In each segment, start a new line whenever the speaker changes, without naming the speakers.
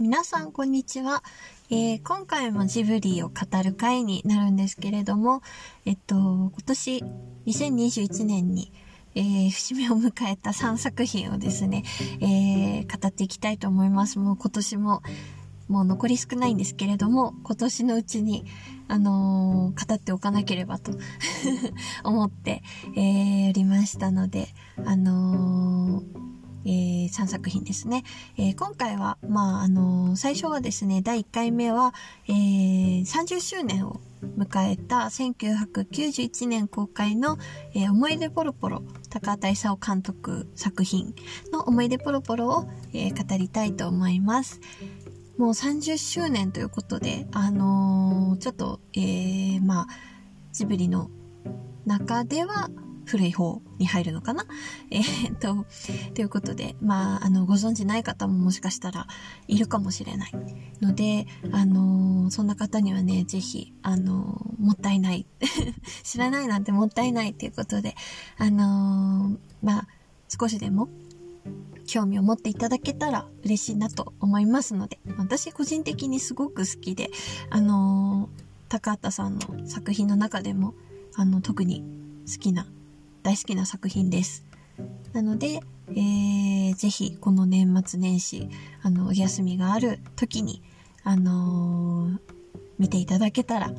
皆さんこんにちは、えー、今回もジブリを語る回になるんですけれども、えっと、今年2021年に、えー、節目を迎えた3作品をですね、えー、語っていきたいと思います。もう今年も、もう残り少ないんですけれども、今年のうちに、あのー、語っておかなければと 思って、えー、おりましたので、あのーえー、3作品ですね。えー、今回は、まあ、あのー、最初はですね、第1回目は、えー、30周年を迎えた1991年公開の、えー、思い出ポロポロ、高畑勲監督作品の思い出ポロポロを、えー、語りたいと思います。もう30周年ということで、あのー、ちょっと、えー、まあ、ジブリの中では、古い方に入るのかな？えー、っと、ということで、まあ、あの、ご存知ない方ももしかしたらいるかもしれないので、あのー、そんな方にはね、ぜひ、あのー、もったいない。知らないなんてもったいないっていうことで、あのまあ、少しでも興味を持っていただけたら嬉しいなと思いますので、私個人的にすごく好きで、あの高畑さんの作品の中でも、あの、特に好きな大好きな作品です。なので、えー、ぜひこの年末年始、あの、お休みがある時に、あのー、見ていただけたら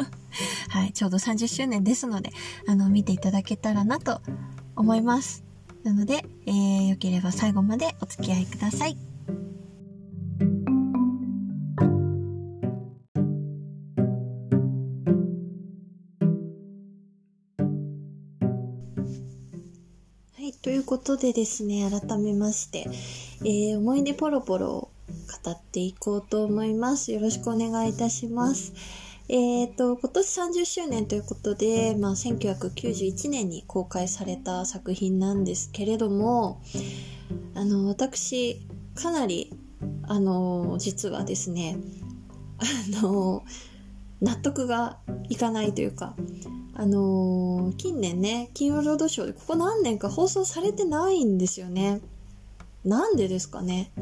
はい、ちょうど30周年ですので、あの、見ていただけたらなと思います。なので、えー、よければ最後までお付き合いください。ということでですね、改めまして、えー、思い出ポロポロを語っていこうと思います。よろしくお願いいたします。えっ、ー、と、今年30周年ということで、まあ、1991年に公開された作品なんですけれども、あの、私、かなり、あの、実はですね、あの、納得がいかないというか、あのー、近年ね、金曜ロードショーでここ何年か放送されてないんですよね。なんでですかね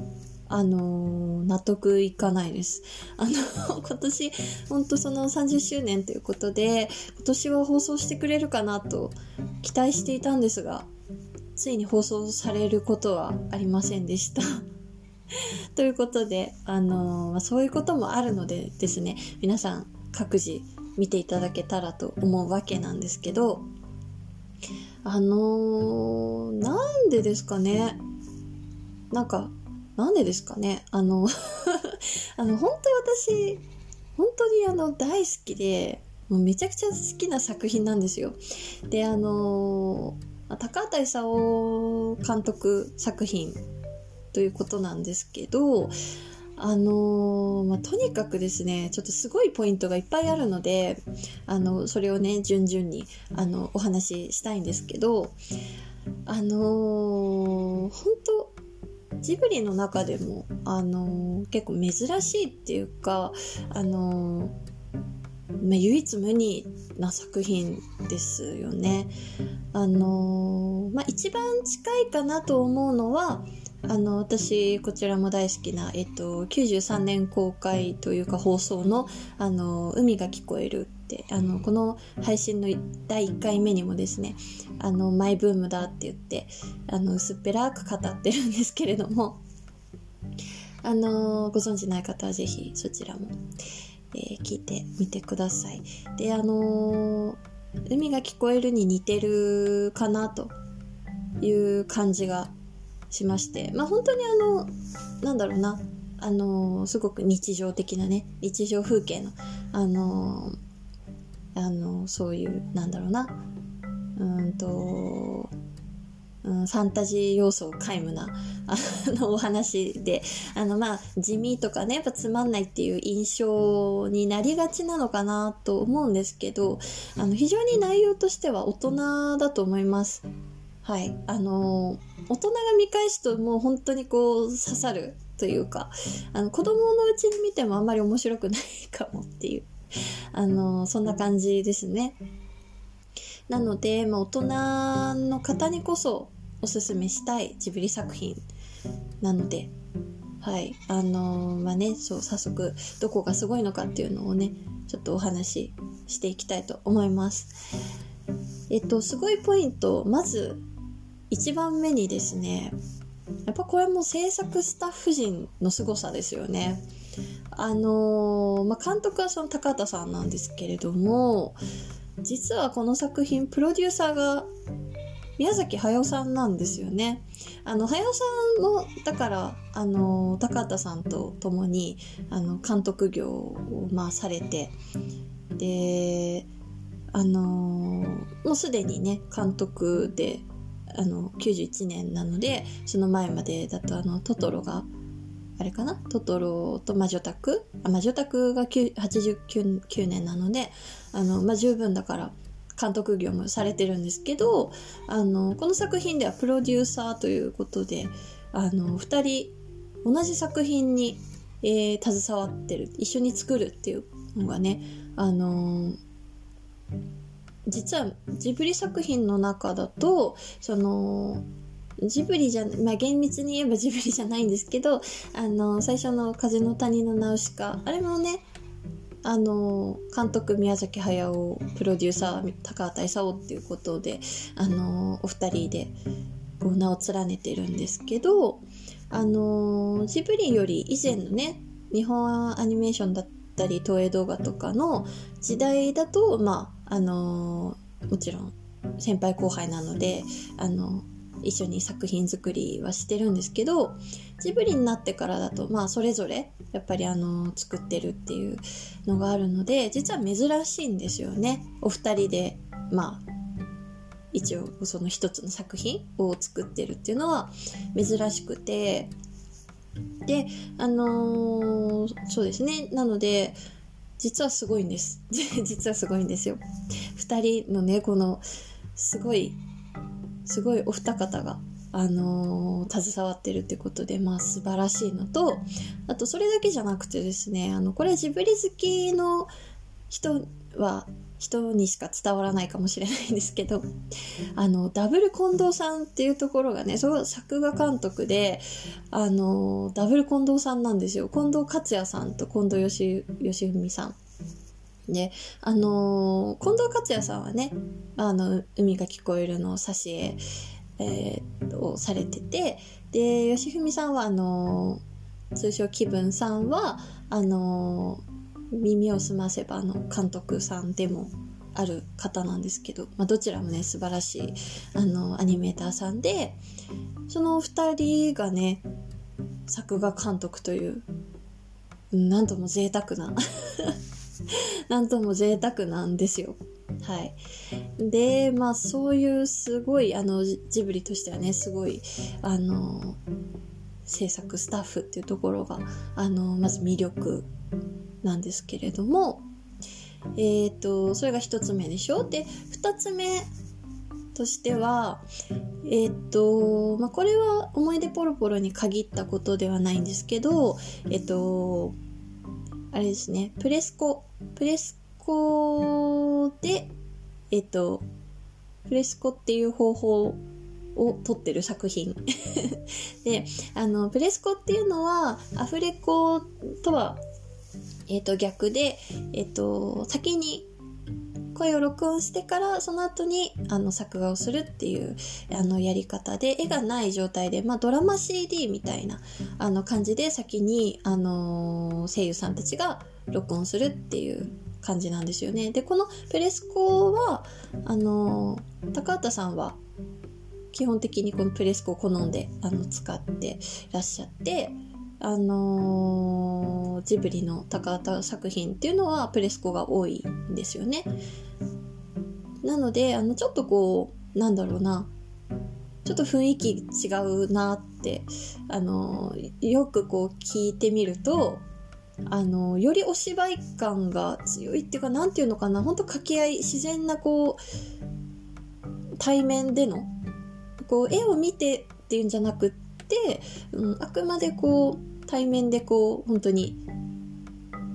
あのー、納得いかないです。あの、今年、ほんとその30周年ということで、今年は放送してくれるかなと期待していたんですが、ついに放送されることはありませんでした。ということで、あのー、そういうこともあるのでですね、皆さん各自見ていただけたらと思うわけなんですけど、あのー、なんでですかね？なんか、なんでですかね？あの あの、本当に私、本当にあの、大好きで、もうめちゃくちゃ好きな作品なんですよ。で、あのー、高畑勲監督作品ということなんですけど、あのー、まあ、とにかくですね、ちょっとすごいポイントがいっぱいあるので、あの、それをね、順々に、あの、お話ししたいんですけど、あのー、本当ジブリの中でも、あのー、結構珍しいっていうか、あのまあ、唯一無二な作品ですよね。あのまあ、一番近いかなと思うのは、あの、私、こちらも大好きな、えっと、93年公開というか放送の、あの、海が聞こえるって、あの、この配信の第1回目にもですね、あの、マイブームだって言って、あの、薄っぺらく語ってるんですけれども、あの、ご存知ない方はぜひそちらも、えー、聞いてみてください。で、あの海が聞こえるに似てるかなという感じがしまして、まあ本当にあの、なんだろうな、あの、すごく日常的なね、日常風景の、あの、あの、そういう、なんだろうな、うんと、うん、ファンタジー要素を皆無な、あの、お話で、あの、まあ、地味とかね、やっぱつまんないっていう印象になりがちなのかなと思うんですけど、あの、非常に内容としては大人だと思います。はい。あの、大人が見返すともう本当にこう刺さるというか、あの、子供のうちに見てもあんまり面白くないかもっていう、あの、そんな感じですね。なので、まあ、大人の方にこそおすすめしたいジブリ作品なので、はい。あの、まあね、そう、早速、どこがすごいのかっていうのをね、ちょっとお話ししていきたいと思います。えっと、すごいポイント、まず、1番目にですね、やっぱこれも制作スタッフ陣の凄さですよね。あのー、まあ、監督はその高畑さんなんですけれども、実はこの作品、プロデューサーが宮崎駿さんなんですよね。あの、駿さんも、だから、あの、高畑さんと共に、あの、監督業を、まあ、されて、で、あのもうすでにね、監督で、あの、91年なので、その前までだと、あの、トトロが、あれかな？トトロと魔女宅あ魔女宅が89年なので、あの、まあ、十分だから、監督業もされてるんですけどあのこの作品ではプロデューサーということであの2人同じ作品に、えー、携わってる一緒に作るっていうのがねあの実はジブリ作品の中だとそのジブリじゃ、まあ、厳密に言えば ジブリじゃないんですけど、あの、最初の風の谷のナウシカ、あれもね、あの監督宮崎駿プロデューサー高畑勲っていうことであのお二人でこう名を連ねてるんですけどあのジブリより以前のね日本アニメーションだったたり東映動画とかの時代だとまああのもちろん先輩後輩なのであの一緒に作品作りはしてるんですけどジブリになってからだとまあそれぞれやっぱりあの作ってるっていうのがあるので実は珍しいんですよね。お二人でまあ一応その一つの作品を作ってるっていうのは珍しくてであのー、そうですね。なので実はすごいんです。実はすごいんですよ。二人のねこのすごいすごいお二方が、あのー、携わってるってことで、まあ素晴らしいのと、あとそれだけじゃなくてですね、あの、これジブリ好きの人は、人にしか伝わらないかもしれないんですけど、あの、ダブル近藤さんっていうところがね、そう、作画監督で、あの、ダブル近藤さんなんですよ。近藤克也さんと近藤義文さん。で、あの、近藤克也さんはね、あの、海が聞こえるの挿絵、えー、をされてて、で、吉文さんは、あの、通称気分さんは、あの耳をすませばの監督さんでもある方なんですけど、まあ、どちらもね、素晴らしい、あの、アニメーターさんで、その二人がね、作画監督という、なんとも贅沢な なんとも贅沢なんですよ。はい。で、まあそういうすごい、あの、ジブリとしてはね、すごい、あの、制作スタッフっていうところが、あの、まず魅力なんですけれども、えっ、ー、と、それが一つ目でしょ？で、二つ目としては、えっ、ー、と、まあ、これは思い出ポロポロに限ったことではないんですけど、えっ、ー、と、あれですね、プレスコ、プレスコで、えっと、プレスコっていう方法を撮ってる作品。で、あの、プレスコっていうのは、アフレコとは、えっと、逆で、えっと、先に声を録音してからその後にあの作画をするっていうあのやり方で絵がない状態で、まあ、ドラマ CD みたいなあの感じで先に、あの声優さんたちが録音するっていう感じなんですよね。でこのプレスコはあの高畑さんは基本的にこのプレスコを好んであの使ってらっしゃってあのー、ジブリの高畑作品っていうのはプレスコが多いんですよね。なので、あの、ちょっとこう、なんだろうな、ちょっと雰囲気違うなって、あのー、よくこう聞いてみると、あのー、よりお芝居感が強いっていうか、なんていうのかな、ほんと掛け合い、自然なこう、対面での、こう、絵を見てっていうんじゃなくて、うん、あくまでこう、対面でこう、本当に、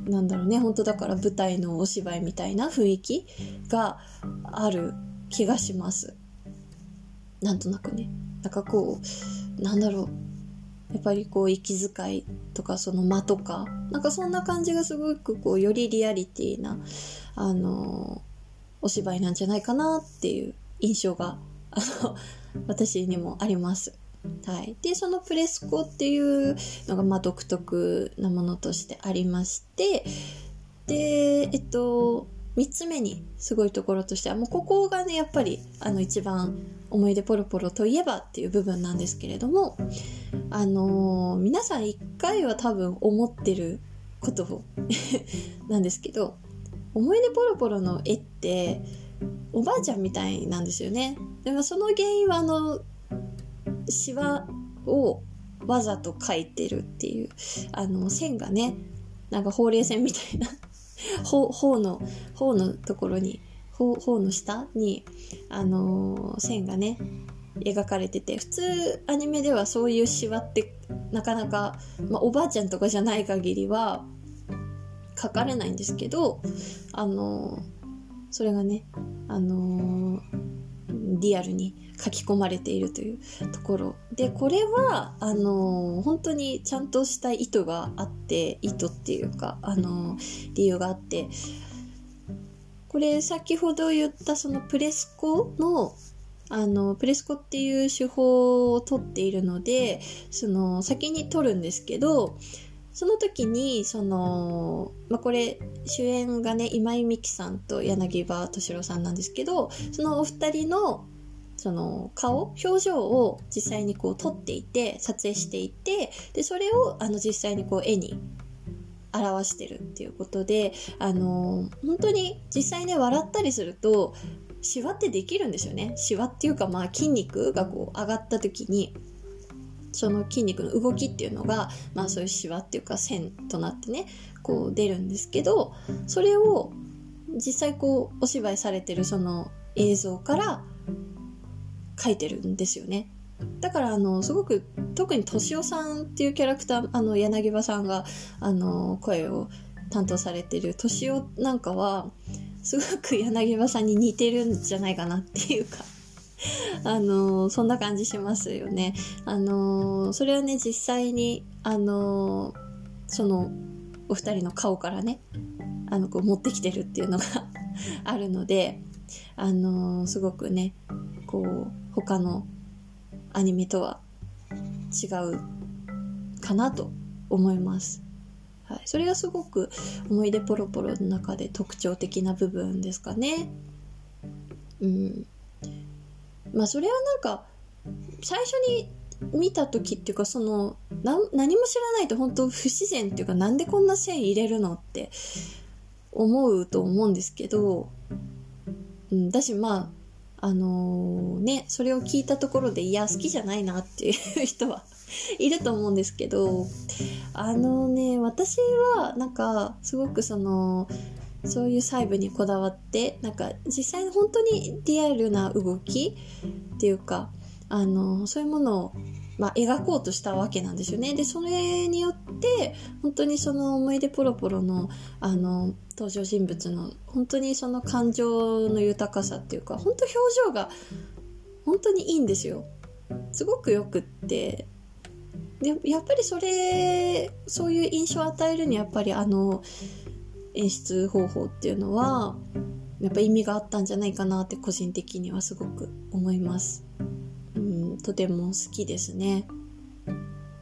なんだろうね、本当だから舞台のお芝居みたいな雰囲気がある気がします。なんとなくね。なんかこう、なんだろう。やっぱりこう息遣いとかその間とかなんかそんな感じがすごくこうよりリアリティなあのお芝居なんじゃないかなっていう印象があの私にもあります。はい、でそのプレスコっていうのがまあ独特なものとしてありましてでえっと3つ目にすごいところとしてはもうここがねやっぱりあの一番思い出ポロポロといえばっていう部分なんですけれどもあのー、皆さん一回は多分思ってること なんですけど思い出ポロポロの絵っておばあちゃんみたいなんですよね。でもその原因はあのシワをわざと描いてるっていうあの線がねなんかほうれい線みたいな。頬の頬のところに頬の下にあの、線がね描かれてて普通アニメではそういうシワってなかなか、まあ、おばあちゃんとかじゃない限りは描かれないんですけどあの、それがねあのー、リアルに書き込まれているというところ。でこれはあの本当にちゃんとした意図があって意図っていうかあの理由があって。これ先ほど言ったそのプレスコのあのプレスコっていう手法を取っているのでその先に取るんですけどその時にその、まあ、これ主演がね今井美樹さんと柳葉敏郎さんなんですけどそのお二人のその顔表情を実際にこう撮っていて撮影していてでそれをあの実際にこう絵に表してるっていうことであの本当に実際ね笑ったりするとシワってできるんですよね。シワっていうかまあ筋肉がこう上がった時に。その筋肉の動きっていうのがまあそういうシワっていうか線となってねこう出るんですけどそれを実際こうお芝居されてるその映像から書いてるんですよね。だからあのすごく特に敏夫さんっていうキャラクターあの柳葉さんがあの声を担当されてる敏夫なんかはすごく柳葉さんに似てるんじゃないかなっていうか あのそんな感じしますよね。あのそれはね実際にあのそのお二人の顔からねあのこう持ってきてるっていうのが あるのであのすごくねこう他のアニメとは違うかなと思います。はい、それがすごく思い出ポロポロの中で特徴的な部分ですかね。うん。まあそれはなんか最初に見た時っていうかその何も知らないと本当不自然っていうかなんでこんな線入れるのって思うと思うんですけど、うん、だしまああのー、ね、それを聞いたところで、いや、好きじゃないなっていう人はいると思うんですけど、あのね、私は、なんか、すごくその、そういう細部にこだわって、なんか、実際に本当にリアルな動きっていうか、あの、そういうものをまあ、描こうとしたわけなんですよね。で、それによって、本当にその思い出ポロポロの、あの、登場人物の、本当にその感情の豊かさっていうか、本当表情が、本当にいいんですよ。すごくよくって。で、やっぱりそれ、そういう印象を与えるに、やっぱりあの、演出方法っていうのは、やっぱ意味があったんじゃないかなって個人的にはすごく思います。うんとても好きですね。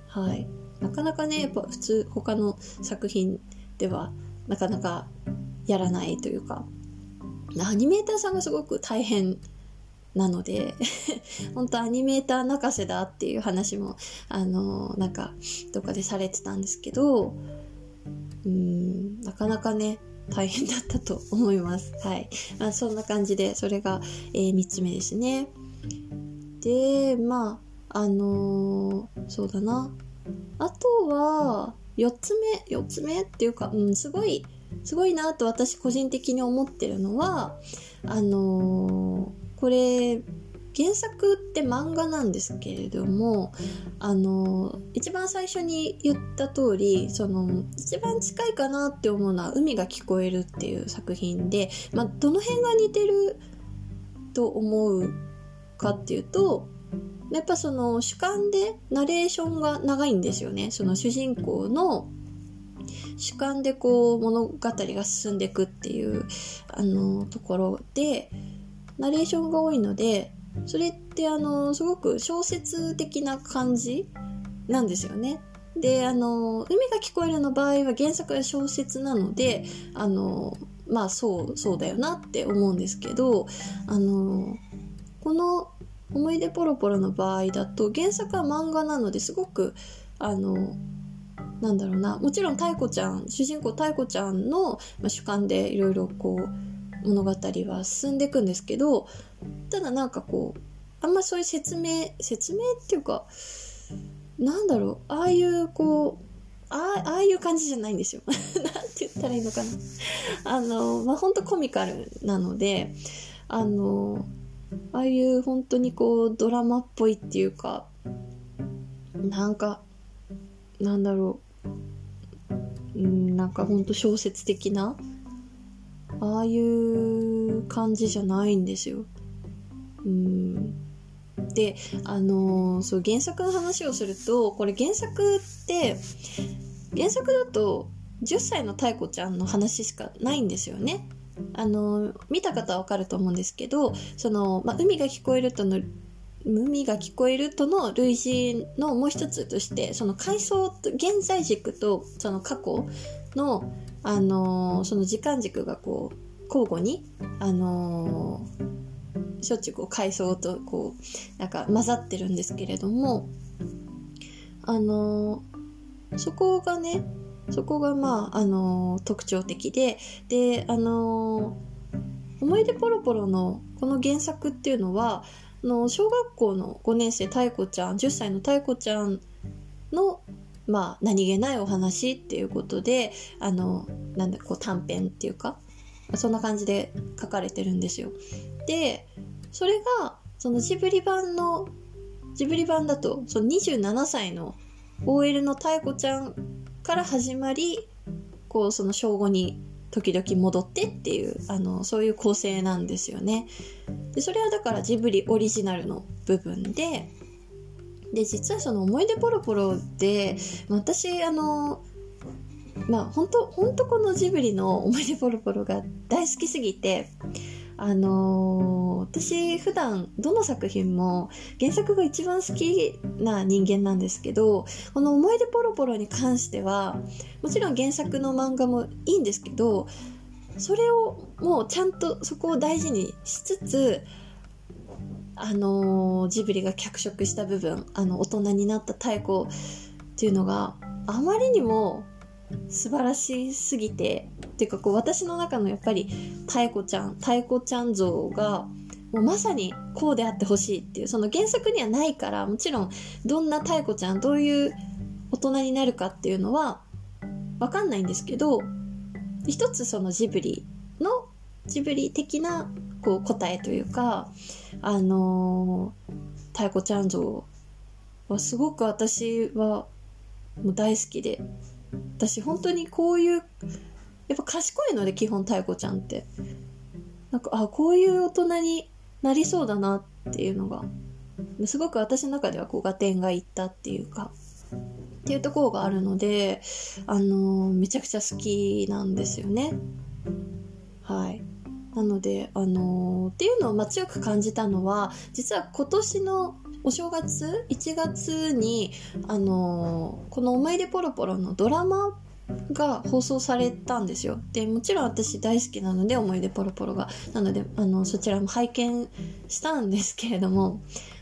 はい。なかなかね、やっぱ普通他の作品ではなかなかやらないというか、アニメーターさんがすごく大変なので 本当アニメーター泣かせだっていう話も、あの、なんか、どっかでされてたんですけど、うん、なかなかね、大変だったと思います。はい。まあ、そんな感じで、それが、えー、3つ目ですね。で、まあ、あのー、そうだな。あとは、4つ目、4つ目っていうか、うん、すごい、すごいなと私個人的に思ってるのは、あのー、これ、原作って漫画なんですけれども、あの、一番最初に言った通り、その、一番近いかなって思うのは、海が聞こえるっていう作品で、まあ、どの辺が似てると思うかっていうとやっぱその主観でナレーションが長いんですよね。その主人公の主観でこう物語が進んでいくっていうあのところでナレーションが多いのでそれってあのすごく小説的な感じなんですよね。であの「海が聞こえる」の場合は原作は小説なのであのまあそうそうだよなって思うんですけどあのこの思い出ポロポロの場合だと原作は漫画なのですごくあのなんだろうなもちろん太鼓ちゃん主人公太鼓ちゃんの、主観でいろいろこう物語は進んでいくんですけどただなんかこうあんまそういう説明説明っていうかなんだろうああいうこうあああいう感じじゃないんですよ。なんて言ったらいいのかな。あの、まあ、本当コミカルなので、あの、ああいう本当にこうドラマっぽいっていうかなんかなんだろううんなんか本当小説的なああいう感じじゃないんですよ。うんであのー、そう原作の話をするとこれ原作って原作だと10歳の太鼓ちゃんの話しかないんですよね。あの見た方はわかると思うんですけどその、まあ、海が聞こえるとの海が聞こえるとの類似のもう一つとしてその回想現在軸とその過去の、あの、その時間軸がこう交互に、あのー、しょっちゅうこう回想とこうなんか混ざってるんですけれども、あのー、そこがねそこがまあ、あのー、特徴的で、で、あの、思い出ポロポロのこの原作っていうのは、あの小学校の5年生太鼓ちゃん、10歳の太鼓ちゃんの、まあ、何気ないお話っていうことで、あの、なんだ、こう短編っていうか、そんな感じで書かれてるんですよ。で、それが、そのジブリ版の、ジブリ版だと、その27歳の OL の太鼓ちゃんから始まりこうその正午に時々戻ってっていうあのそういう構成なんですよねでそれはだからジブリオリジナルの部分でで実はその思い出ポロポロで私あのまあ本当本当このジブリの思い出ポロポロが大好きすぎてあのー、私普段どの作品も原作が一番好きな人間なんですけどこの「思い出ポロポロ」に関してはもちろん原作の漫画もいいんですけどそれをもうちゃんとそこを大事にしつつあの、ジブリが脚色した部分あの大人になった太鼓っていうのがあまりにも素晴らしすぎてっていうかこう私の中のやっぱり太鼓ちゃん太鼓ちゃん像がもうまさにこうであってほしいっていうその原作にはないからもちろんどんな太鼓ちゃんどういう大人になるかっていうのは分かんないんですけど一つそのジブリのジブリ的なこう答えというかあのー、太鼓ちゃん像はすごく私はもう大好きで。私本当にこういうやっぱ賢いので基本太鼓ちゃんって。なんかあこういう大人になりそうだなっていうのが。すごく私の中ではこう合点がいったっていうか。っていうところがあるのであの、めちゃくちゃ好きなんですよね。はい。なのであのー、っていうのをま強く感じたのは実は今年のお正月1月にあのこの「思い出ポロポロ」のドラマが放送されたんですよ。でもちろん私大好きなので思い出ポロポロが。なのであのそちらも拝見したんですけれども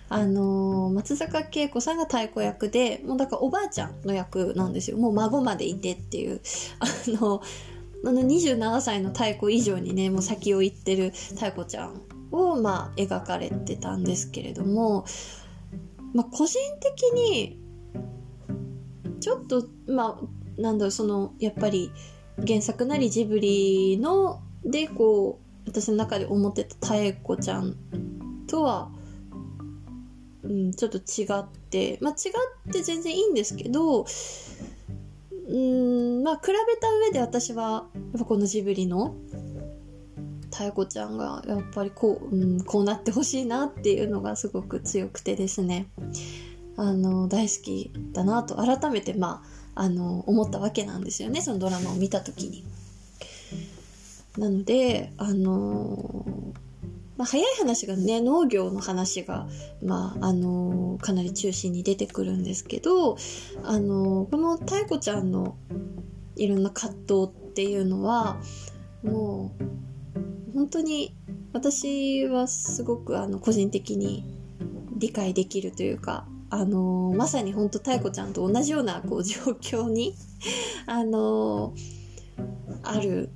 あの松坂慶子さんが太鼓役でもうだからおばあちゃんの役なんですよ。もう孫までいてっていう。あのあの27歳の太鼓以上にねもう先を行ってる太鼓ちゃんをまあ描かれてたんですけれどもまあ、個人的にちょっとまあなんだろうそのやっぱり原作なりジブリのでこう私の中で思ってた妙子ちゃんとは、うん、ちょっと違ってまあ違って全然いいんですけどうんまあ比べた上で私はやっぱこのジブリの妙子ちゃんがやっぱりこう、うん、こうなってほしいなっていうのがすごく強くてですねあの大好きだなと改めてまああの思ったわけなんですよねそのドラマを見た時に。なのであのまあ、早い話がね農業の話が、まああのかなり中心に出てくるんですけど、あのこの妙子ちゃんのいろんな葛藤っていうのはもう本当に私はすごくあの個人的に理解できるというかあのまさに本当妙子ちゃんと同じようなこう状況にあのある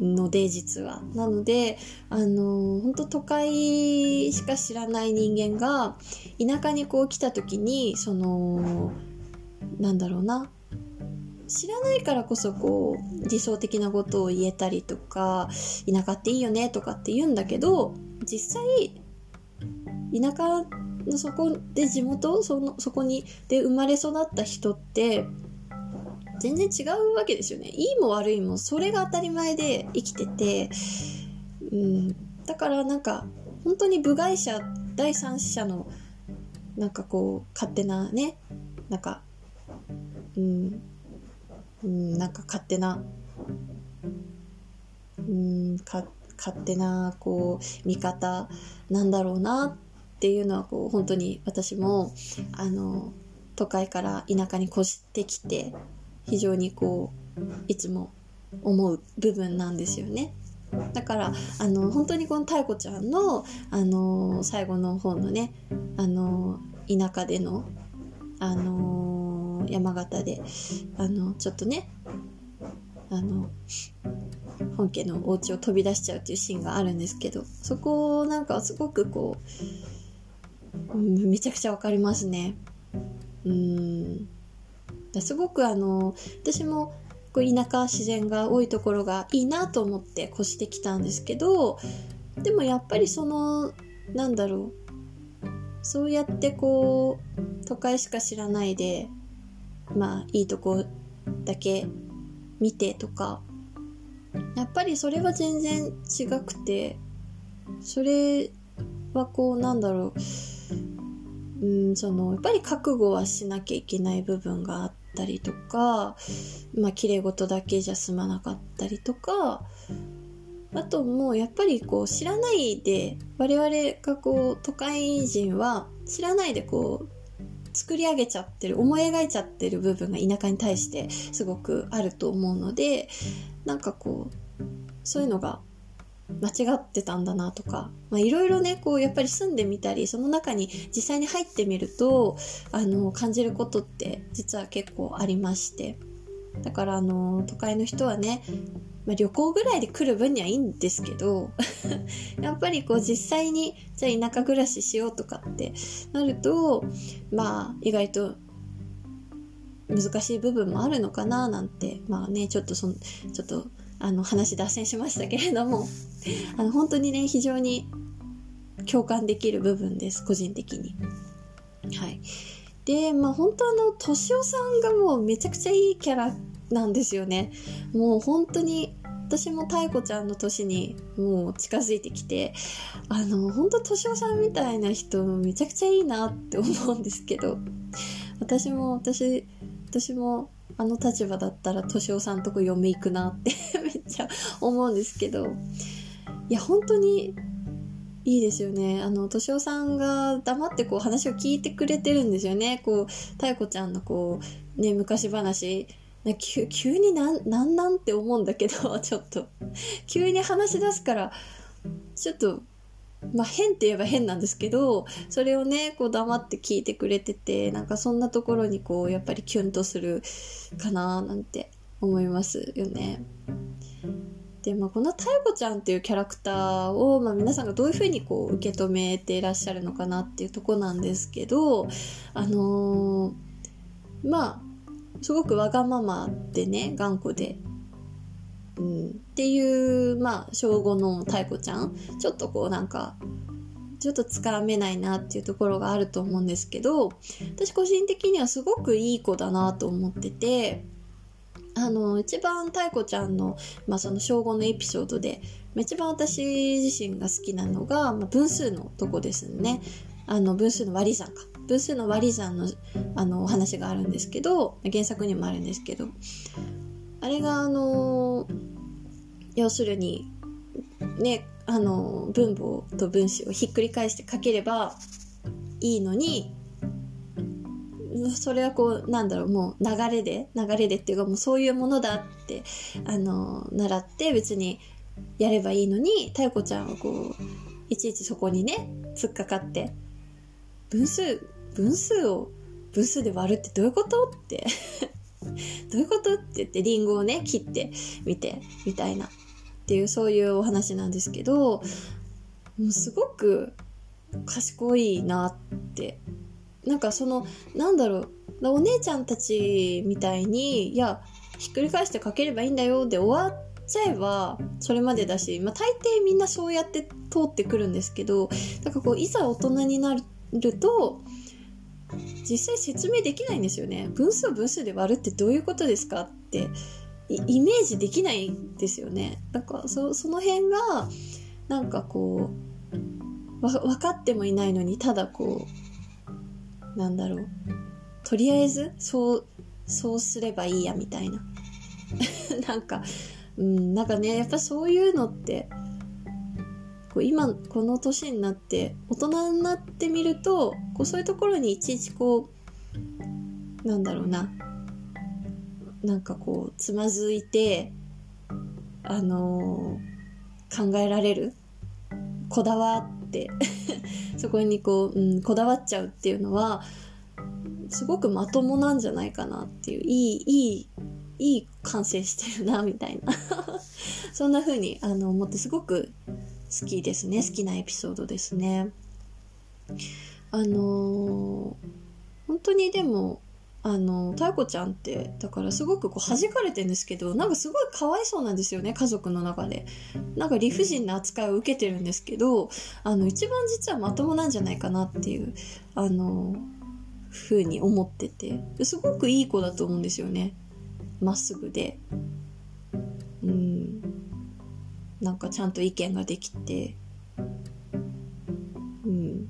ので実は。なのであの本当都会しか知らない人間が田舎にこう来た時にそのなんだろうな知らないからこそこう理想的なことを言えたりとか田舎っていいよねとかって言うんだけど実際田舎のそこで地元そのそこにで生まれ育った人って全然違うわけですよね。いいも悪いもそれが当たり前で生きてて、うん、だからなんか本当に部外者第三者のなんかこう勝手なねなんかうん。うん、なんか勝手な、うん、か勝手なこう見方なんだろうなっていうのはこう本当に私もあの都会から田舎に越してきて非常にこういつも思う部分なんですよね。だからあの本当にこの妙子ちゃんのあの最後の方のねあの田舎でのあの山形であのちょっとねあの本家のお家を飛び出しちゃうっていうシーンがあるんですけどそこなんかすごくこう、うん、めちゃくちゃわかりますねうんすごくあの私もこう田舎自然が多いところがいいなと思って越してきたんですけどでもやっぱりそのなんだろうそうやってこう都会しか知らないでまあいいとこだけ見てとかやっぱりそれは全然違くてそれはこうなんだろううんそのやっぱり覚悟はしなきゃいけない部分があってたりとかまあ綺麗事だけじゃ済まなかったりとかあともうやっぱりこう知らないで我々がこう都会人は知らないでこう作り上げちゃってる思い描いちゃってる部分が田舎に対してすごくあると思うのでなんかこうそういうのが間違ってたんだなとかいろいろねこうやっぱり住んでみたりその中に実際に入ってみるとあの感じることって実は結構ありまして。だからあの都会の人はねまあ、旅行ぐらいで来る分にはいいんですけど やっぱりこう実際にじゃあ田舎暮らししようとかってなるとまあ意外と難しい部分もあるのかななんてまあねちょっとそのちょっとあの話脱線しましたけれどもあの本当にね非常に共感できる部分です個人的に。はい。でまあ本当あの敏夫さんがもうめちゃくちゃいいキャラなんですよね。もう本当に私も妙子ちゃんの年にもう近づいてきてあの本当敏夫さんみたいな人めちゃくちゃいいなって思うんですけど私も私私もあの立場だったら敏夫さんとこ嫁行くなって めっちゃ思うんですけどいや本当にいいですよね。あの、敏夫さんが黙ってこう話を聞いてくれてるんですよね。こう、妙子ちゃんのこう、ね、昔話急急になんなんなんって思うんだけどちょっと急に話し出すからちょっとまあ変って言えば変なんですけどそれをねこう黙って聞いてくれててなんかそんなところにこうやっぱりキュンとするかななんて思いますよね。で、まあ、この妙子ちゃんっていうキャラクターを、まあ、皆さんがどういうふうにこう受け止めていらっしゃるのかなっていうとこなんですけどあのー、まあすごくわがままでね頑固で、うん、っていうまあ小5の妙子ちゃんちょっとこうなんかちょっとつかめないなっていうところがあると思うんですけど私個人的にはすごくいい子だなと思っててあの一番妙子ちゃんの,、まあその小5のエピソードで一番私自身が好きなのが、まあ、分数のとこですね。あの、分数の割り算か。分数の割り算の、あの、お話があるんですけど、原作にもあるんですけど、あれが、あの、要するに、ね、あの、分母と分子をひっくり返して書ければいいのに、それはこう、なんだろう、もう流れで、流れでっていうかもうそういうものだって、あの、習って別にやればいいのに、太子ちゃんはこう、いちいちそこにね、突っかかって、分数、分数を分数で割るってどういうことって。どういうこと？って言ってリンゴをね、切ってみて、みたいな。っていうそういうお話なんですけど、もうすごく賢いなって。なんかそのなんだろう。お姉ちゃんたちみたいにいやひっくり返して書ければいいんだよ。で終わっちゃえばそれまでだし、まあ、大抵みんなそうやって通ってくるんですけどなんかこういざ大人になると実際説明できないんですよね分数を分数で割るってどういうことですかってイメージできないんですよねなんかそその辺がなんかこう分かってもいないのにただこうなんだろう。とりあえず、そう、そうすればいいや、みたいな。なんか、うん、なんかね、やっぱそういうのって、こう今、この年になって、大人になってみると、こうそういうところにいちいちこう、なんだろうな、なんかこう、つまずいて、あのー、考えられる。こだわって。そこにこう、うん、こだわっちゃうっていうのはすごくまともなんじゃないかなっていういいいいいい完成してるなみたいな。そんな風にあの思ってすごく好きですね好きなエピソードですねあのー、本当にでもあの、太子ちゃんって、だからすごくこう弾かれてるんですけど、なんかすごいかわいそうなんですよね、家族の中で。なんか理不尽な扱いを受けてるんですけど、あの、一番実はまともなんじゃないかなっていう、あの、ふうに思ってて、すごくいい子だと思うんですよね。まっすぐで。なんかちゃんと意見ができて。うん。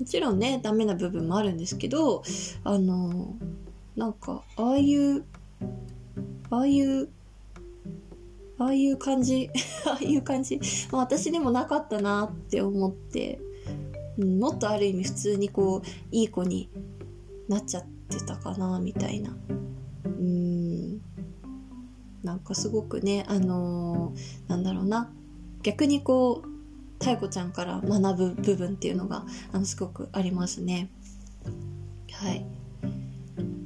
も、ちろんねダメな部分もあるんですけどあのなんかああいうああいうああいう感じ ああいう感じ、私でもなかったなって思って、うん、もっとある意味普通にこういい子になっちゃってたかなみたいな。うん。なんかすごくねあのー、なんだろうな逆にこう妙子ちゃんから学ぶ部分っていうのがあのすごくありますね。はい。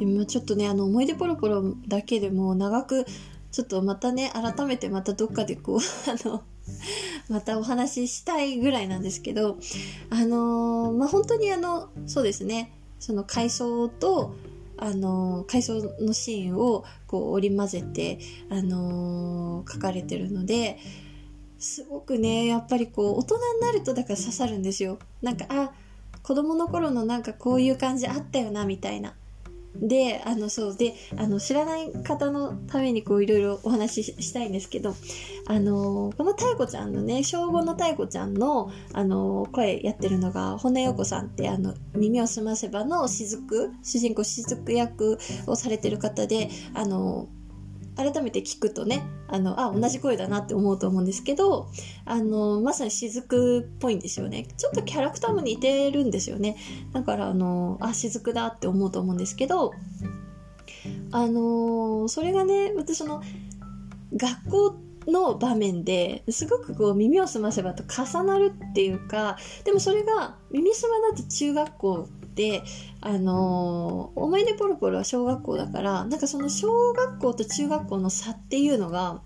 今ちょっとね、あの思い出ポロポロだけでも長く、ちょっとまたね、改めてまたどっかでこう、あの、またお話ししたいぐらいなんですけど、あのー、まあ、本当にあの、そうですね、その回想と、あの、回想のシーンをこう織り交ぜて、あの、書かれてるので、すごくね、やっぱりこう、大人になるとだから刺さるんですよ。なんか、あ、子供の頃のなんかこういう感じあったよな、みたいな。で、あの、そう、で、あの、知らない方のためにこう、いろいろお話ししたいんですけど、あの、この妙子ちゃんのね、小5の妙子ちゃんの、あの、声やってるのが、骨陽子さんって、あの、耳をすませばの雫、主人公雫役をされてる方で、あの、改めて聞くとねあのあ同じ声だなって思うと思うんですけどあのまさに雫っぽいんですよね。ちょっとキャラクターも似てるんですよね。だからあのあ雫だって思うと思うんですけどあのそれがね私その学校の場面ですごくこう耳を澄ませばと重なるっていうかでもそれが耳すまだと中学校で、あのー、思い出ポロポロは小学校だから、なんかその小学校と中学校の差っていうのが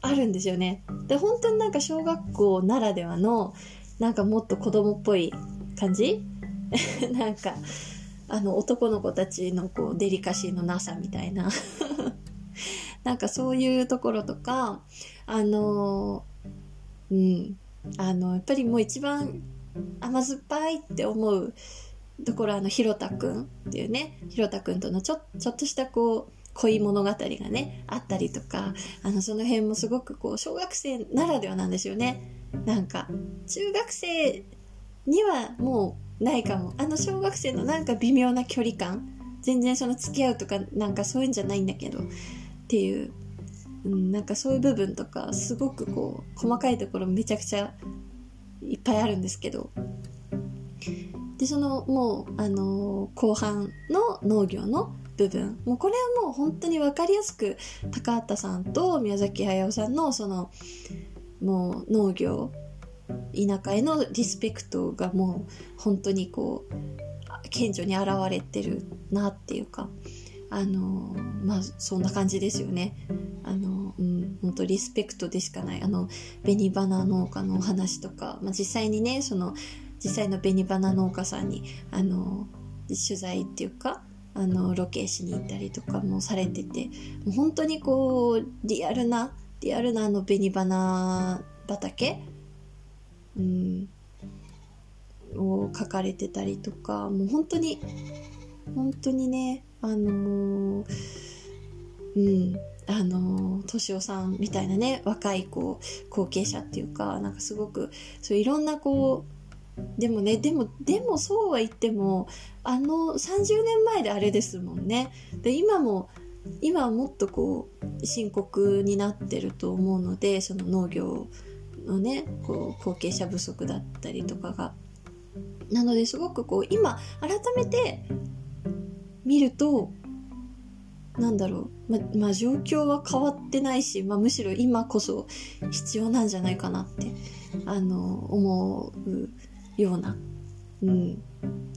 あるんですよね。で、本当になんか小学校ならではの、なんかもっと子供っぽい感じ？なんか、あの男の子たちのこうデリカシーのなさみたいな。なんかそういうところとか、あのうん、あの、やっぱりもう一番甘酸っぱいって思うところあの、ひろたくんっていうね、ひろたくんとのちょちょっとしたこう、恋物語がね、あったりとか、あの、その辺もすごくこう、小学生ならではなんですよね。なんか、中学生にはもうないかも。あの小学生のなんか微妙な距離感。全然その付き合うとかなんかそういうんじゃないんだけど、っていう、うん、なんかそういう部分とか、すごくこう、細かいところめちゃくちゃいっぱいあるんですけど、で、そのもう、あのー、後半の農業の部分。もうこれはもう本当に分かりやすく、高畑さんと宮崎駿さんのその、もう農業、田舎へのリスペクトがもう本当にこう、顕著に現れてるなっていうか、あのまあそんな感じですよね。あの、うん、本当リスペクトでしかない。あの、紅花農家のお話とか、まあ実際にね、その、実際の紅花農家さんに、あの、取材っていうか、あの、ロケしに行ったりとかもされてて、もう本当にこう、リアルな、リアルなあの紅花畑うん、を書かれてたりとか、もう本当に、本当にね、あのー、うん、あの、敏夫さんみたいなね、若いこう、後継者っていうか、なんかすごく、そういろんなこう、でもね、でも、でもそうは言っても、あの30年前であれですもんね。で、今も、今はもっとこう、深刻になってると思うので、その農業のね、こう、後継者不足だったりとかが。なのですごくこう、今、改めて見ると、なんだろう、ま、まあ、状況は変わってないし、まあ、むしろ今こそ必要なんじゃないかなって、あの、思うような、うん。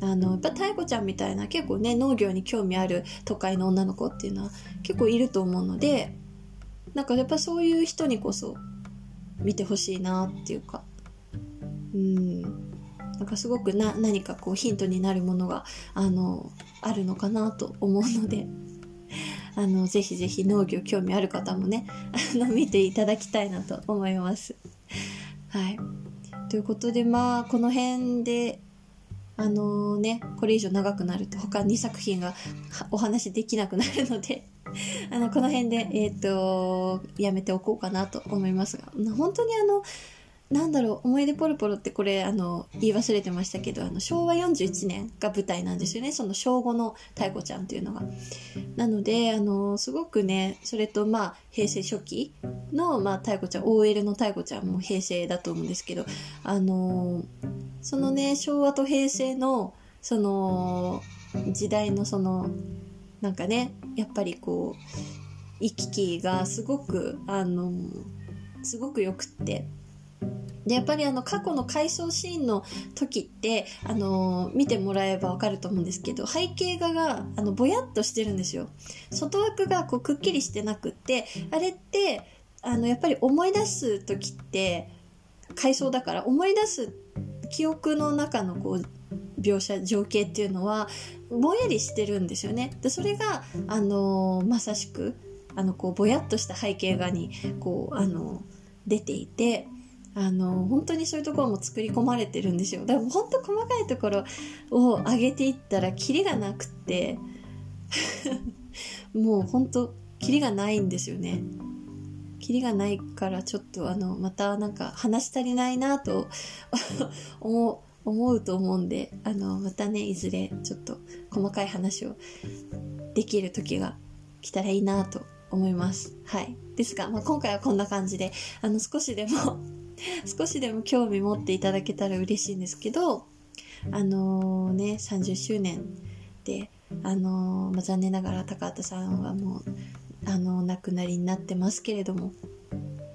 あの、やっぱ太鼓ちゃんみたいな結構ね、農業に興味ある都会の女の子っていうのは結構いると思うので、なんかやっぱそういう人にこそ見てほしいなっていうか、うん。なんかすごくな、何かこうヒントになるものが、あの、あるのかなと思うので、あの、ぜひぜひ農業興味ある方もね、あの、見ていただきたいなと思います。はい。ということで、まあ、この辺で、あのー、ね、これ以上長くなると他2作品がお話できなくなるので あの、この辺で、えっ、ー、と、やめておこうかなと思いますが、本当にあの、なんだろう、思い出ポロポロってこれ、あの、言い忘れてましたけど、あの、昭和41年が舞台なんですよね。その小5の太鼓ちゃんっていうのが。なので、あの、すごくね、それと、まあ、平成初期の、まあ、太鼓ちゃん、OL の太鼓ちゃんも平成だと思うんですけど、あの、そのね、昭和と平成の、その、時代のその、なんかね、やっぱりこう、行き来がすごく、あの、すごく良くって、で、やっぱりあの過去の回想シーンの時って、あのー、見てもらえばわかると思うんですけど、背景画が、あの、ぼやっとしてるんですよ。外枠がこうくっきりしてなくって、あれって、あの、やっぱり思い出す時って、回想だから思い出す記憶の中のこう、描写、情景っていうのは、ぼんやりしてるんですよね。で、それが、あのー、まさしく、あの、こう、ぼやっとした背景画に、こう、あのー、出ていて、あの、本当にそういうところも作り込まれてるんですよ。だから本当細かいところを上げていったらキリがなくって もう本当キリがないんですよね。キリがないからちょっとあの、またなんか話し足りないなと 思う、思うと思うんで、あの、またね、いずれちょっと細かい話をできる時が来たらいいなと思います。はい。ですが、まあ、今回はこんな感じで、あの、少しでも少しでも興味持っていただけたら嬉しいんですけど、あのー、ね、30周年で、あのー、まあ、残念ながら高畑さんはもう、あのー、亡くなりになってますけれども、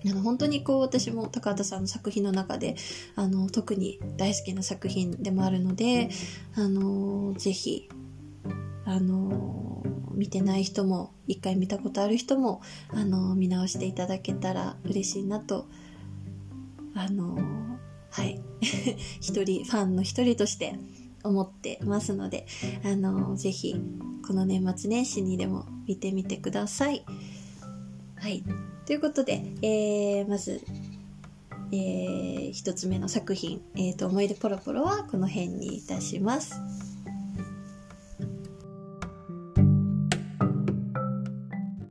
あの本当にこう私も高畑さんの作品の中であの特に大好きな作品でもあるのであのぜひあの見てない人も一回見たことある人もあの見直していただけたら嬉しいなとあのはい、一人、ファンの一人として思ってますので、あのぜひ、この年末年始にでも見てみてください。はい。ということで、えー、まず、えー、一つ目の作品、えっ、ー、と、思い出ポロポロはこの辺にいたします。